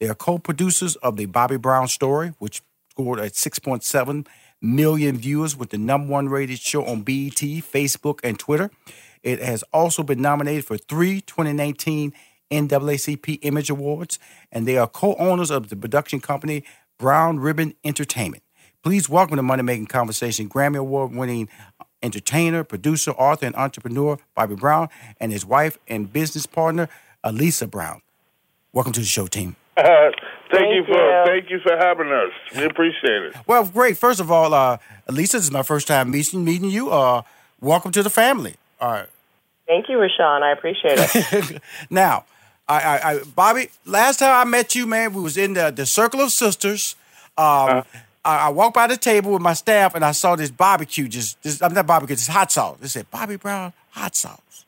They are co-producers of the Bobby Brown story, which scored at 6.7 million viewers with the number one rated show on BET, Facebook, and Twitter. It has also been nominated for three 2019 NAACP Image Awards, and they are co-owners of the production company Brown Ribbon Entertainment. Please welcome to Money Making Conversation Grammy Award winning entertainer, producer, author, and entrepreneur Bobby Brown and his wife and business partner, Alicia Brown. Welcome to the show, team. Thank, Thank you for you. thank you for having us. We appreciate it. Well, great. First of all, uh, Alicia, this is my first time meeting meeting you. Uh, welcome to the family. All right. Thank you, Rushion. I appreciate it. now, I, I, I, Bobby, last time I met you, man, we was in the, the Circle of Sisters. Um, I, I walked by the table with my staff and I saw this barbecue, just, just I'm not barbecue, just hot sauce. It said Bobby Brown hot sauce.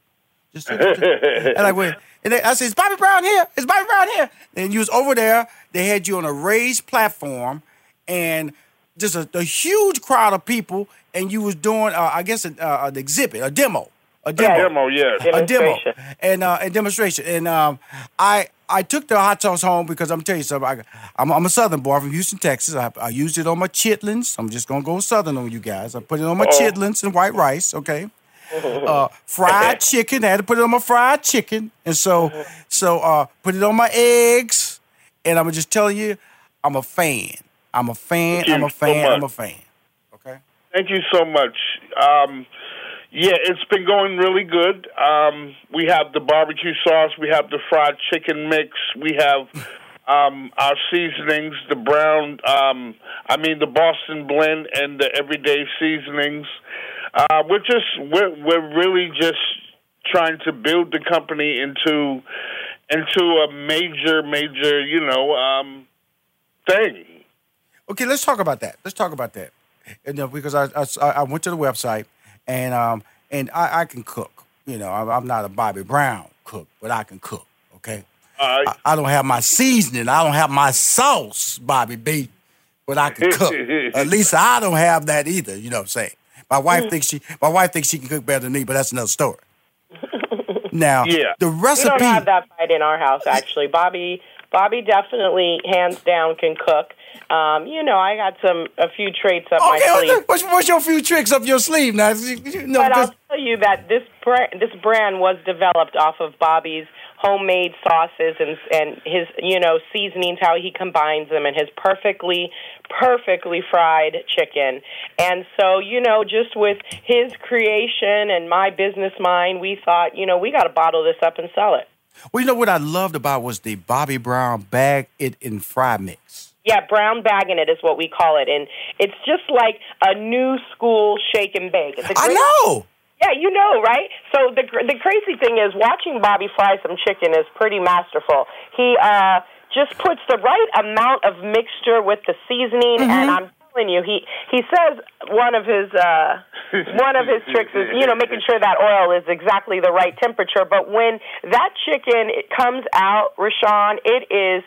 Just, and I went, and they, I said, "Is Bobby Brown here? Is Bobby Brown here?" And you was over there. They had you on a raised platform, and just a, a huge crowd of people, and you was doing, uh, I guess, an, uh, an exhibit, a demo, a demo, Demo, yes. a demo, and uh, and demonstration. And um, I I took the hot sauce home because I'm telling you something. I, I'm, I'm a Southern boy from Houston, Texas. I, I used it on my chitlins. I'm just gonna go Southern on you guys. I put it on my chitlins and white rice. Okay. Uh, fried chicken. I had to put it on my fried chicken, and so so uh, put it on my eggs. And I'm just telling you, I'm a fan. I'm a fan. I'm a so fan. I'm a fan. Okay. Thank you so much. Um, yeah, it's been going really good. Um, we have the barbecue sauce. We have the fried chicken mix. We have um, our seasonings, the brown, um, I mean the Boston blend and the everyday seasonings. Uh, we're just we're we're really just trying to build the company into into a major major you know um, thing. Okay, let's talk about that. Let's talk about that. You know, because I, I I went to the website and um and I, I can cook. You know, I'm, I'm not a Bobby Brown cook, but I can cook. Okay. Uh, I, I don't have my seasoning. I don't have my sauce, Bobby B, but I can cook. At least I don't have that either. You know what I'm saying? My wife thinks she my wife thinks she can cook better than me, but that's another story. Now, Yeah. the we recipe. don't have that fight in our house, actually. Bobby, Bobby definitely, hands down, can cook. Um, you know, I got some a few traits up my sleeve. what's, what's your few tricks up your sleeve now? You, you know, But I'll tell you that this brand, this brand was developed off of Bobby's homemade sauces and and his you know seasonings, how he combines them, and his perfectly perfectly fried chicken. And so you know, just with his creation and my business mind, we thought you know we got to bottle this up and sell it. Well, you know what I loved about was the Bobby Brown bag it in fry mix. Yeah, brown bagging it is what we call it, and it's just like a new school shake and bake. It's a I great- know. Yeah, you know, right? So the the crazy thing is watching Bobby fry some chicken is pretty masterful. He uh just puts the right amount of mixture with the seasoning and I'm telling you he he says one of his uh one of his tricks is you know making sure that oil is exactly the right temperature but when that chicken it comes out Rushion it is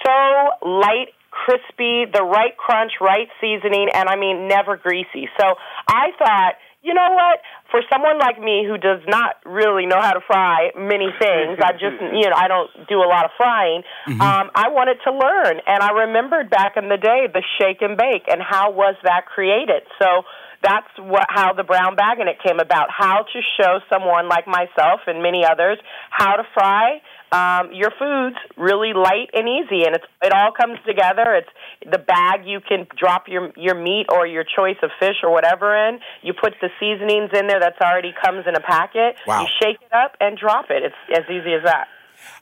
so light crispy, the right crunch, right seasoning, and I mean never greasy. So I thought, you know what? For someone like me who does not really know how to fry many things, I just you know I don't do a lot of frying. Mm-hmm. Um, I wanted to learn, and I remembered back in the day the shake and bake and how was that created. So that's what how the brown bag and it came about. How to show someone like myself and many others how to fry um, your foods really light and easy, and it's it all comes together. It's the bag you can drop your your meat or your choice of fish or whatever in. You put the seasonings in there that's already comes in a packet. Wow. You shake it up and drop it. It's as easy as that.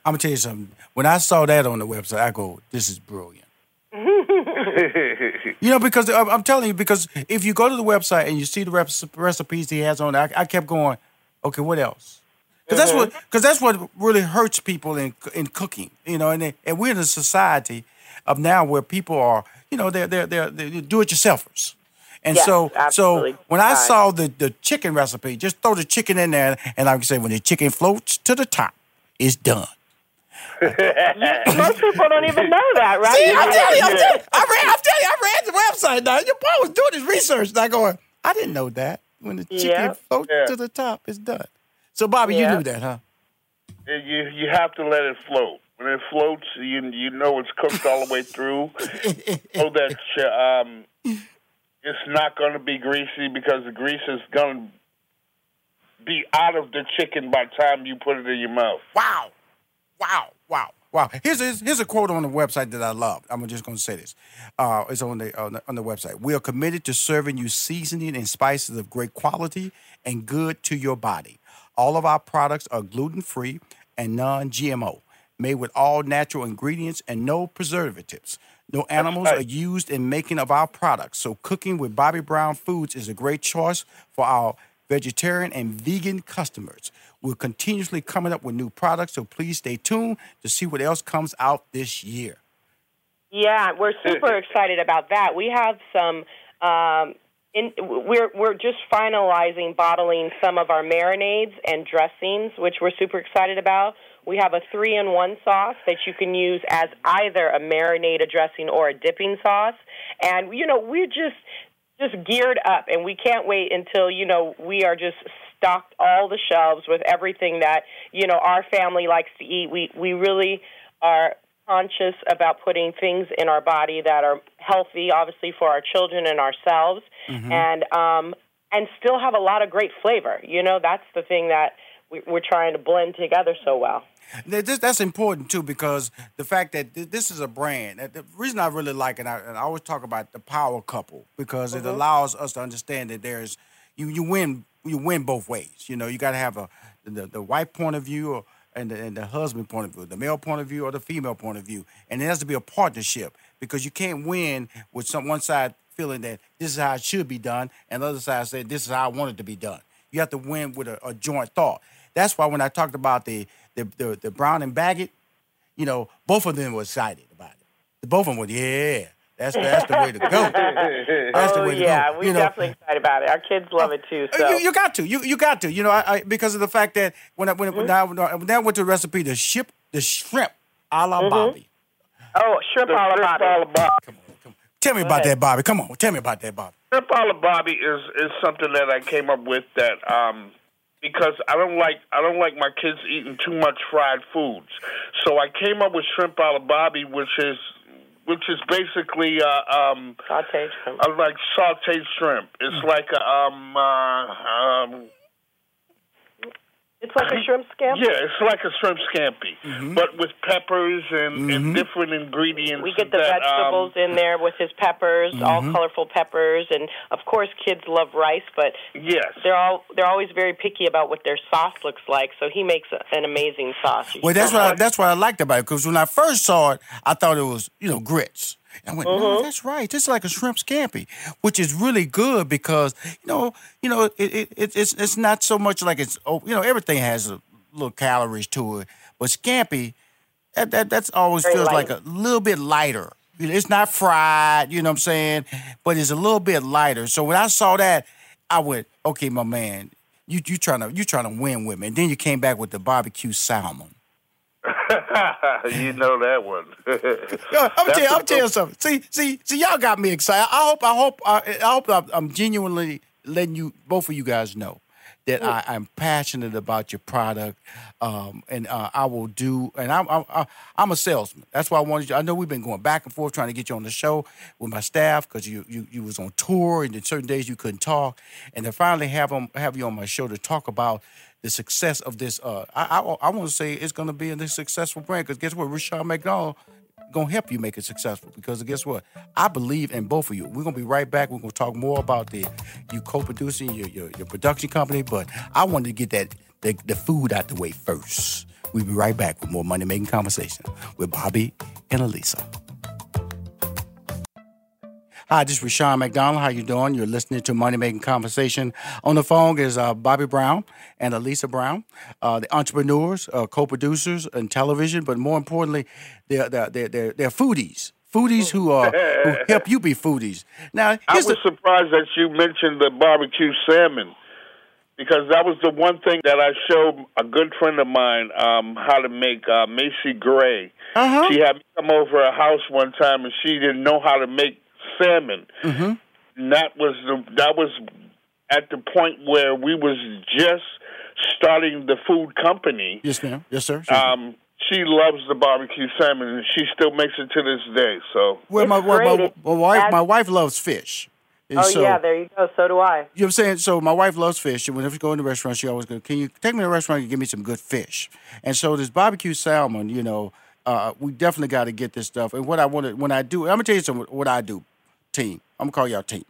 I'm gonna tell you something. When I saw that on the website, I go, "This is brilliant." you know, because I'm I'm telling you, because if you go to the website and you see the recipes he has on, there, I, I kept going, "Okay, what else?" Because that's what mm-hmm. because that's what really hurts people in in cooking. You know, and they, and we're in a society of now where people are, you know, they're they're they're, they're do-it-yourselfers. And Yes, so, absolutely. so when I Right. saw the, the chicken recipe, just throw the chicken in there, and like I say, when the chicken floats to the top, it's done. Most people don't even know that, right? See, I'm telling you, I'm telling you, I read, I'm telling you, I read the website now. Your boy was doing his research. I going, I didn't know that. When the chicken Yeah. floats Yeah. to the top, it's done. So, Bobby, Yeah. you knew that, huh? You you have to let it float. When it floats, you you know it's cooked all the way through. so that uh, um, it's not going to be greasy because the grease is going to be out of the chicken by the time you put it in your mouth. Wow, wow, wow, wow. Here's here's, here's a quote on the website that I love. I'm just going to say this. Uh, it's on the, on the on the website. We are committed to serving you seasoning and spices of great quality and good to your body. All of our products are gluten free and non-GMO, made with all natural ingredients and no preservatives. No animals right. are used in making of our products. So cooking with Bobby Brown Foods is a great choice for our vegetarian and vegan customers. We're continuously coming up with new products, so please stay tuned to see what else comes out this year. Yeah, we're super excited about that. We have some. Um, in, we're we're just finalizing bottling some of our marinades and dressings, which we're super excited about. We have a three-in-one sauce that you can use as either a marinade, a dressing, or a dipping sauce. And you know, we're just just geared up, and we can't wait until you know we are just stocked all the shelves with everything that you know our family likes to eat. We we really are conscious about putting things in our body that are healthy, obviously for our children and ourselves, and um, and still have a lot of great flavor. You know, that's the thing that we, we're trying to blend together so well. Th- This, that's important too because the fact that th- this is a brand. that The reason I really like it, I, and I always talk about the power couple because it mm-hmm. allows us to understand that there's you you win you win both ways. You know, you got to have a the, the wife point of view or, and the, and the husband point of view, the male point of view or the female point of view, and it has to be a partnership because you can't win with some one side feeling that this is how it should be done, and the other side say this is how I want it to be done. You have to win with a, a joint thought. That's why when I talked about the the the, the Brown and Baggett, you know, both of them were excited about it. Both of them were, yeah, that's that's the way to go. That's the oh way to yeah, go. we're you know, definitely excited about it. Our kids love it too. Uh, so you, you got to. You you got to. You know, I, I because of the fact that when I when, mm-hmm. when, I, when I when I went to the recipe, the ship the shrimp a la mm-hmm. Bobby. oh shrimp The all shrimp about a la it. Bobby. Tell me about ahead. that, Bobby. Come on, tell me about that, Bobby. Shrimp a la Bobby is is something that I came up with that um because I don't like I don't like my kids eating too much fried foods. So I came up with shrimp a la Bobby, which is which is basically uh, um Sauteed shrimp. I like sauteed shrimp. It's like a um uh, um It's like a shrimp scampi. yeah, it's like a shrimp scampi, mm-hmm. but with peppers and, and mm-hmm. different ingredients. We get the that, vegetables um, in there with his peppers, all mm-hmm. colorful peppers, and of course, kids love rice, but yes, they're all they're always very picky about what their sauce looks like. So he makes a, an amazing sauce. Well, that's should- what I, that's what I liked about it because when I first saw it, I thought it was you know grits. And I went, Mm-hmm. no, that's right. This is like a shrimp scampi, which is really good because you know, you know, it, it, it it's it's not so much like it's oh, you know everything has a little calories to it, but scampi that, that that's always Very feels like a little bit lighter. You know, It's not fried, you know what I'm saying, but it's a little bit lighter. So when I saw that, I went, okay, my man, you you trying to you trying to win with me. And then you came back with the barbecue salmon. you know that one. Yo, I'm tell you, I'm tell you something. See, see, see, y'all got me excited. I hope, I hope, I, I hope I'm, I'm genuinely letting you, both of you guys know that I, I'm passionate about your product, um, and uh, I will do. And I'm, I'm I'm a salesman. That's why I wanted you. I know we've been going back and forth trying to get you on the show with my staff because you, you you was on tour and then certain days you couldn't talk, and to finally have them have you on my show to talk about the success of this. Uh, I I, I want to say it's going to be a successful brand because guess what, Rushion McDonald gonna help you make it successful because guess what? I believe in both of you. We're gonna be right back. We're gonna talk more about the you co-producing your your, your production company, but I wanted to get that the, the food out the way first. We'll be right back with more money making conversation with Bobby and Alicia. Hi, this is Rushion McDonald. How you doing? You're listening to Money Making Conversation. On the phone is uh, Bobby Brown and Alicia Brown, uh, the entrepreneurs, uh, co-producers in television, but more importantly, they're they're they're, they're foodies. Foodies who are who help you be foodies. Now, I was the, surprised that you mentioned the barbecue salmon because that was the one thing that I showed a good friend of mine um, how to make uh, Macy Gray. Uh-huh. She had me come over her house one time and she didn't know how to make salmon. Mm-hmm. That was the that was at the point where we was just starting the food company. Yes, ma'am. Yes, sir. Um, she loves the barbecue salmon, and she still makes it to this day. So, well, my, my, my, my wife, my wife loves fish. And oh so, yeah, there you go. So do I. You know what I'm saying? So my wife loves fish, and whenever she go in the restaurant, she always goes, "Can you take me to a restaurant and give me some good fish?" And so this barbecue salmon, you know, uh, we definitely got to get this stuff. And what I want to, when I do, I'm gonna tell you something. What I do, team. I'm gonna call y'all team.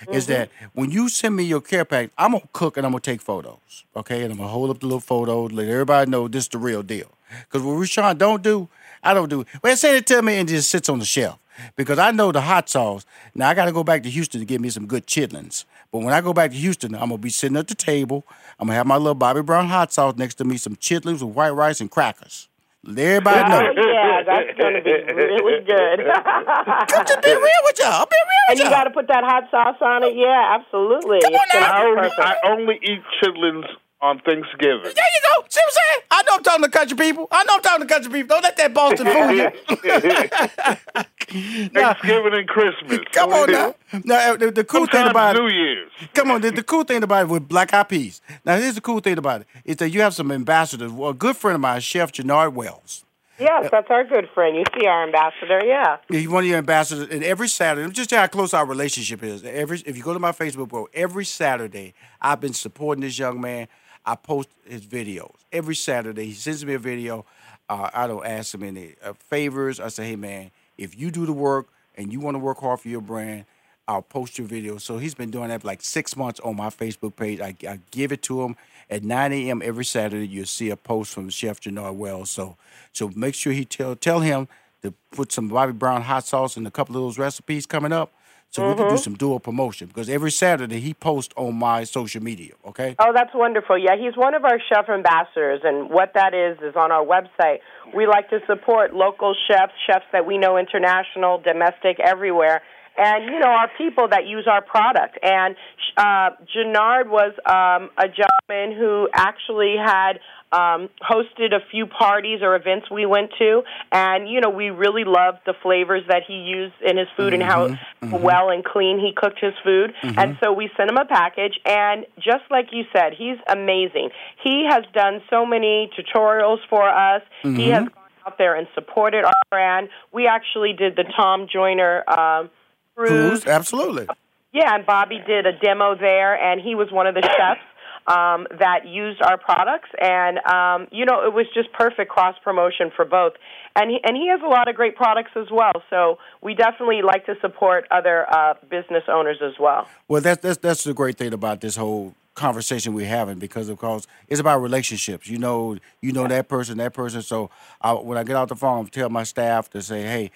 Mm-hmm. Is that when you send me your care package, I'm gonna cook and I'm gonna take photos, okay? And I'm gonna hold up the little photo, let everybody know this is the real deal. Because what Rushion don't do, I don't do. Well, send it to me and just sits on the shelf because I know the hot sauce. Now I got to go back to Houston to get me some good chitlins. But when I go back to Houston, I'm gonna be sitting at the table. I'm gonna have my little Bobby Brown hot sauce next to me, some chitlins with white rice and crackers. Let everybody know. Oh, yeah, that's going to be really good. I'm just being real with y'all. I'm being real And you got to put that hot sauce on it. Yeah, absolutely. Come on now. I only, I only eat chitlins on Thanksgiving. There you go. See what I'm saying? I know I'm talking to country people. I know I'm talking to country people. Don't let that Boston fool you. Thanksgiving and Christmas. Come on now. Now uh, the, the cool Sometimes thing about New Year's. Come on, the, the cool thing about it with Black Eyed Peas. Now here's the cool thing about it is that you have some ambassadors. Well, a good friend of mine, Chef Jernard Wells. Yes, that's our good friend. You see our ambassador, yeah. He's one of your ambassadors, and every Saturday, just tell how close our relationship is. Every if you go to my Facebook, bro, every Saturday I've been supporting this young man. I post his videos every Saturday. He sends me a video. Uh, I don't ask him any uh, favors. I say, hey man, if you do the work and you want to work hard for your brand, I'll post your video. So he's been doing that for like six months on my Facebook page. I, I give it to him at 9 a.m. every Saturday. You'll see a post from Chef Jernard Wells. So so make sure he tell tell him to put some Bobby Brown hot sauce in a couple of those recipes coming up so mm-hmm. we can do some dual promotion because every Saturday he posts on my social media. Okay. Oh, that's wonderful. Yeah, he's one of our chef ambassadors, and what that is is on our website. We like to support local chefs, chefs that we know international, domestic, everywhere. And you know our people that use our product. And uh, Jernard was um, a gentleman who actually had um, hosted a few parties or events we went to, and you know we really loved the flavors that he used in his food mm-hmm, and how mm-hmm. well and clean he cooked his food. Mm-hmm. And so we sent him a package, and just like you said, he's amazing. He has done so many tutorials for us. He mm-hmm. has gone out there and supported our brand. We actually did the Tom Joyner um, cruise. cruise, absolutely. Yeah, and Bobby did a demo there, and he was one of the chefs um, that used our products, and um, you know it was just perfect cross promotion for both. And he, and he has a lot of great products as well. So we definitely like to support other uh, business owners as well. Well, that's that's that's the great thing about this whole conversation we're having because of course it's about relationships. You know, you know that person, that person. So I, when I get out the phone, I tell my staff to say, "Hey,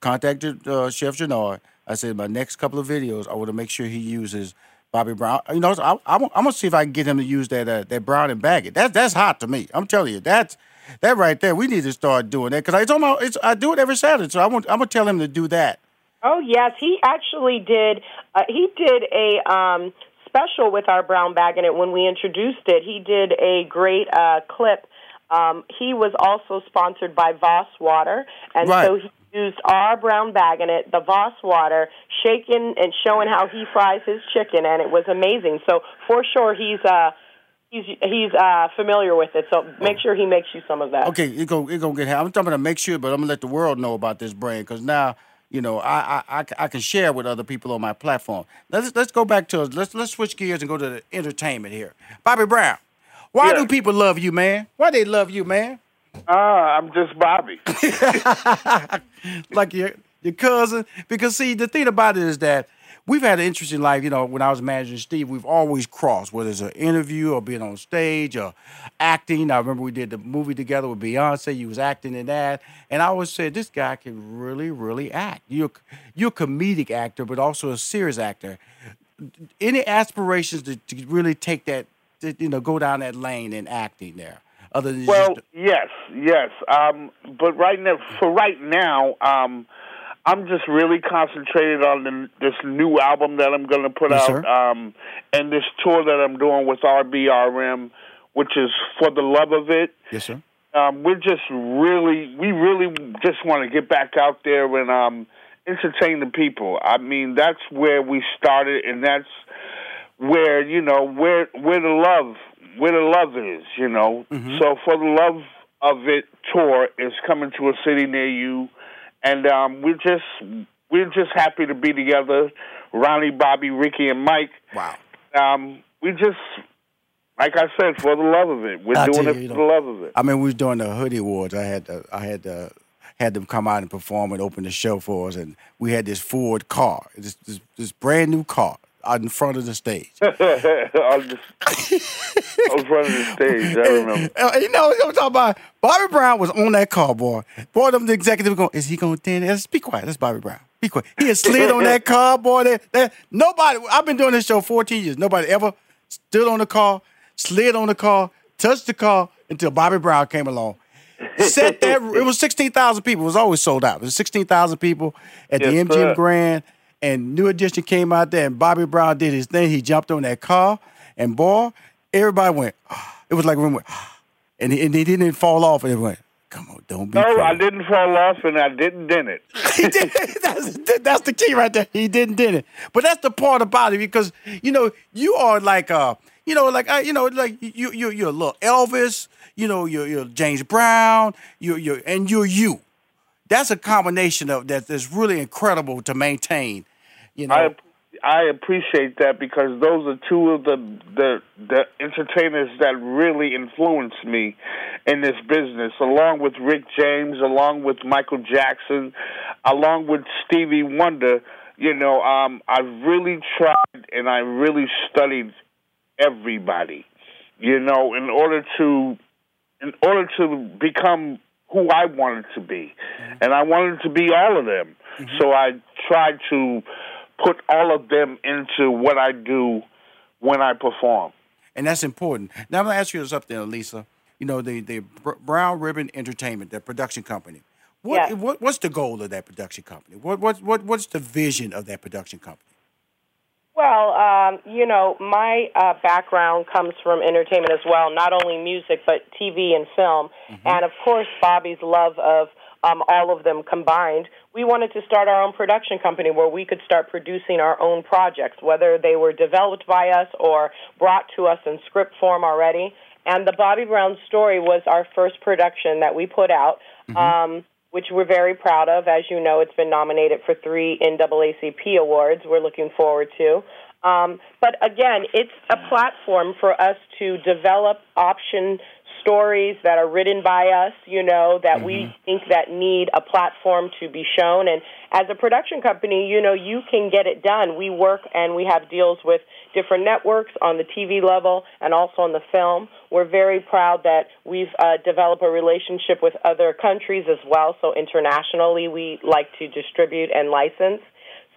contact uh, Chef Jernard." I said my next couple of videos, I want to make sure he uses Bobby Brown. You know, I, am gonna see if I can get him to use that uh, that Brown and Baggett. That that's hot to me. I'm telling you, that's that right there. We need to start doing that because I told him it's, I do it every Saturday. So I want, I'm gonna tell him to do that. Oh yes, he actually did. Uh, he did a um, special with our Brown Baggett when we introduced it. He did a great uh, clip Um, he was also sponsored by Voss Water, and Right. so he used our brown bag in it, the Voss water, shaking and showing how he fries his chicken, and it was amazing. So for sure, he's uh, he's he's uh, familiar with it. So make sure he makes you some of that. Okay, it go it gonna get. I'm talking to make sure, but I'm gonna let the world know about this brand because now you know I I I can share with other people on my platform. Let's let's go back to let's let's switch gears and go to the entertainment here. Bobby Brown, why Yeah. do people love you, man? Why they love you, man? Ah, I'm just Bobby. like your your cousin. Because see, the thing about it is that we've had an interesting life. You know, when I was managing Steve, we've always crossed, whether it's an interview or being on stage or acting. I remember we did the movie together with Beyonce. You was acting in that, and I always said this guy can really, really act. You're you're a comedic actor, but also a serious actor. Any aspirations to, to really take that, to, you know, go down that lane in acting there? Other than Well, just, yes, yes. Um, but right now, for right now, um, I'm just really concentrated on the, this new album that I'm going to put Yes, out, um, and this tour that I'm doing with RBRM, which is for the love of it. yes, sir. Um, we're just really, we really just want to get back out there and um, entertain the people. I mean, that's where we started, and that's where you know where where the love where the love is. You know, so for the love of it tour is coming to a city near you, and um, we're just we're just happy to be together. Ronnie, Bobby, Ricky, and Mike. Wow. Um, we just. Like I said, for the love of it, we're I doing it you, for the love of it. I mean, we was doing the hoodie awards. I had to, I had to, had them come out and perform and open the show for us, and we had this Ford car, this this, this brand new car in front of the stage. on, the, on front of the stage. I remember. Uh, you know, I'm talking about Bobby Brown was on that car, boy. Boy, them the executive going, is he going to dance? Be quiet. That's Bobby Brown. Be quiet. He had slid on that car, boy. That, that, nobody, I've been doing this show 14 years. Nobody ever stood on the car, slid on the car, touched the car until Bobby Brown came along. Set that, it was 16,000 people. It was always sold out. It was 16,000 people at the MGM sir. Grand. And New Edition came out there, and Bobby Brown did his thing. He jumped on that car, and boy, everybody went. It was like when went, and he, and he didn't fall off, and it went. Come on, don't be. No, crazy." I didn't fall off, and I didn't dent it. he did. That's, that's the key right there. He didn't did it. But that's the part about it because you know you are like uh you know like uh, you know like you you you're a little Elvis. You know you're, you're James Brown. You you and you're you. That's a combination of that that's really incredible to maintain. You know. I I appreciate that because those are two of the the the entertainers that really influenced me in this business, along with Rick James, along with Michael Jackson, along with Stevie Wonder. You know, um, I really tried and I really studied everybody. You know, in order to in order to become who I wanted to be, mm-hmm. and I wanted to be all of them. Mm-hmm. So I tried to put all of them into what I do when I perform. and that's important. Now I'm gonna ask you something, Lisa. You know the the Brown Ribbon Entertainment, the production company. What, Yes. what what's the goal of that production company? What what what what's the vision of that production company? Well, um, you know, my uh, background comes from entertainment as well, not only music, but TV and film. And of course, Bobby's love of um, all of them combined. We wanted to start our own production company where we could start producing our own projects, whether they were developed by us or brought to us in script form already. And the Bobby Brown story was our first production that we put out. Um, which we're very proud of. As you know, it's been nominated for three NAACP awards. We're looking forward to. Um, but again, it's a platform for us to develop option stories that are written by us, you know, that we think that need a platform to be shown. And as a production company, you know, you can get it done. We work and we have deals with different networks on the TV level and also on the film. We're very proud that we've uh, developed a relationship with other countries as well. So internationally, we like to distribute and license.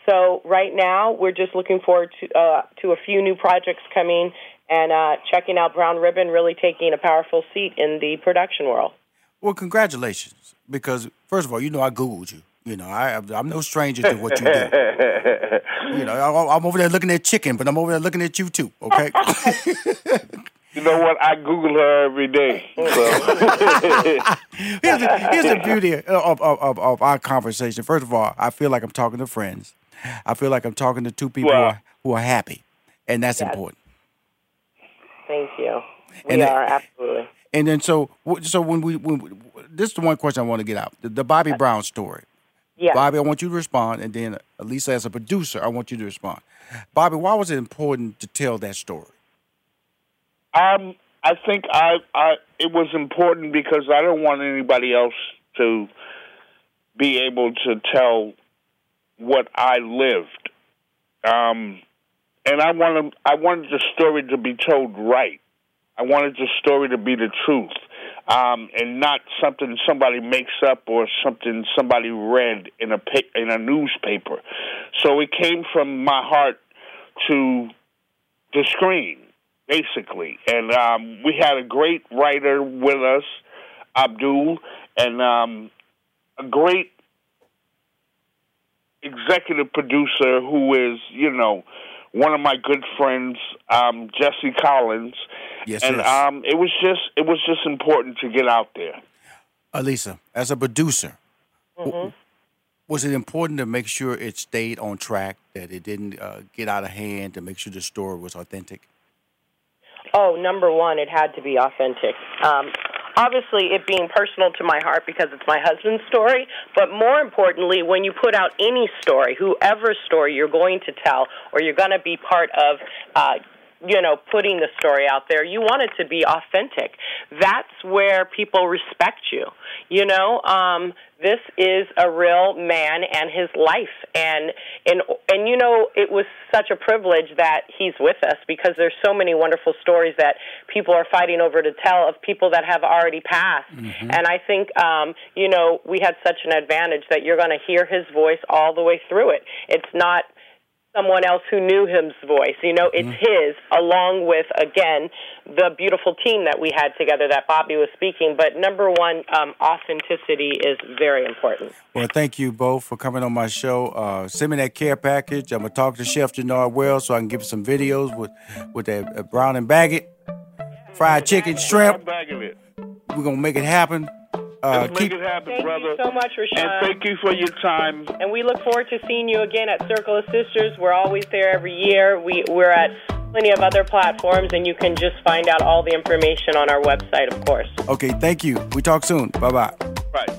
So right now, we're just looking forward to uh, to a few new projects coming and uh, checking out Brown Ribbon really taking a powerful seat in the production world. Well, congratulations, because first of all, you know I googled you. You know I I'm no stranger to what you do. you know I, I'm over there looking at chicken, but I'm over there looking at you too. Okay. You know what? I Google her every day. So. here's, the, here's the beauty of, of, of, of our conversation. First of all, I feel like I'm talking to friends. I feel like I'm talking to two people who, are, who are happy, and that's yes. important. Thank you. We and are absolutely. And then so so when we when this is the one question I want to get out the, the Bobby Brown story. Yeah. Bobby, I want you to respond, and then Lisa, as a producer, I want you to respond. Bobby, why was it important to tell that story? Um, I think I, I it was important because I don't want anybody else to be able to tell what I lived. Um, and I wanted I wanted the story to be told right. I wanted the story to be the truth, um, and not something somebody makes up or something somebody read in a in a newspaper. So it came from my heart to the screen, basically. And um, we had a great writer with us, Abdul, and um, a great executive producer who is, you know, one of my good friends, um, Jesse Collins. Yes, and yes. Um, it was just it was just important to get out there. Alicia, as a producer, mm-hmm. was it important to make sure it stayed on track, that it didn't uh, get out of hand, to make sure the story was authentic? Oh, number one, it had to be authentic. Um, obviously it being personal to my heart because it's my husband's story, but more importantly, when you put out any story, whoever story you're going to tell, or you're going to be part of, uh, you know, putting the story out there, you want it to be authentic. That's where people respect you. You know, um, this is a real man and his life, and and and you know, it was such a privilege that he's with us because there's so many wonderful stories that people are fighting over to tell of people that have already passed, mm-hmm. and I think um, you know we had such an advantage that you're going to hear his voice all the way through it. It's not someone else who knew his voice. You know, it's mm-hmm. his, along with, again, the beautiful team that we had together that Bobby was speaking. But number one, um, authenticity is very important. Well, thank you both for coming on my show. Uh, send me that care package. I'm going to talk to Chef Jernard Wells so I can give some videos with, with that uh, brown and baggett, fried chicken, shrimp. We're going to make it happen. Uh, Let's keep, make it happen, thank brother. you so much, Rushion. And thank you for your time. And we look forward to seeing you again at Circle of Sisters. We're always there every year. We, we're at plenty of other platforms, and you can just find out all the information on our website, of course. Okay, thank you. We talk soon. Bye bye. Right, bye bye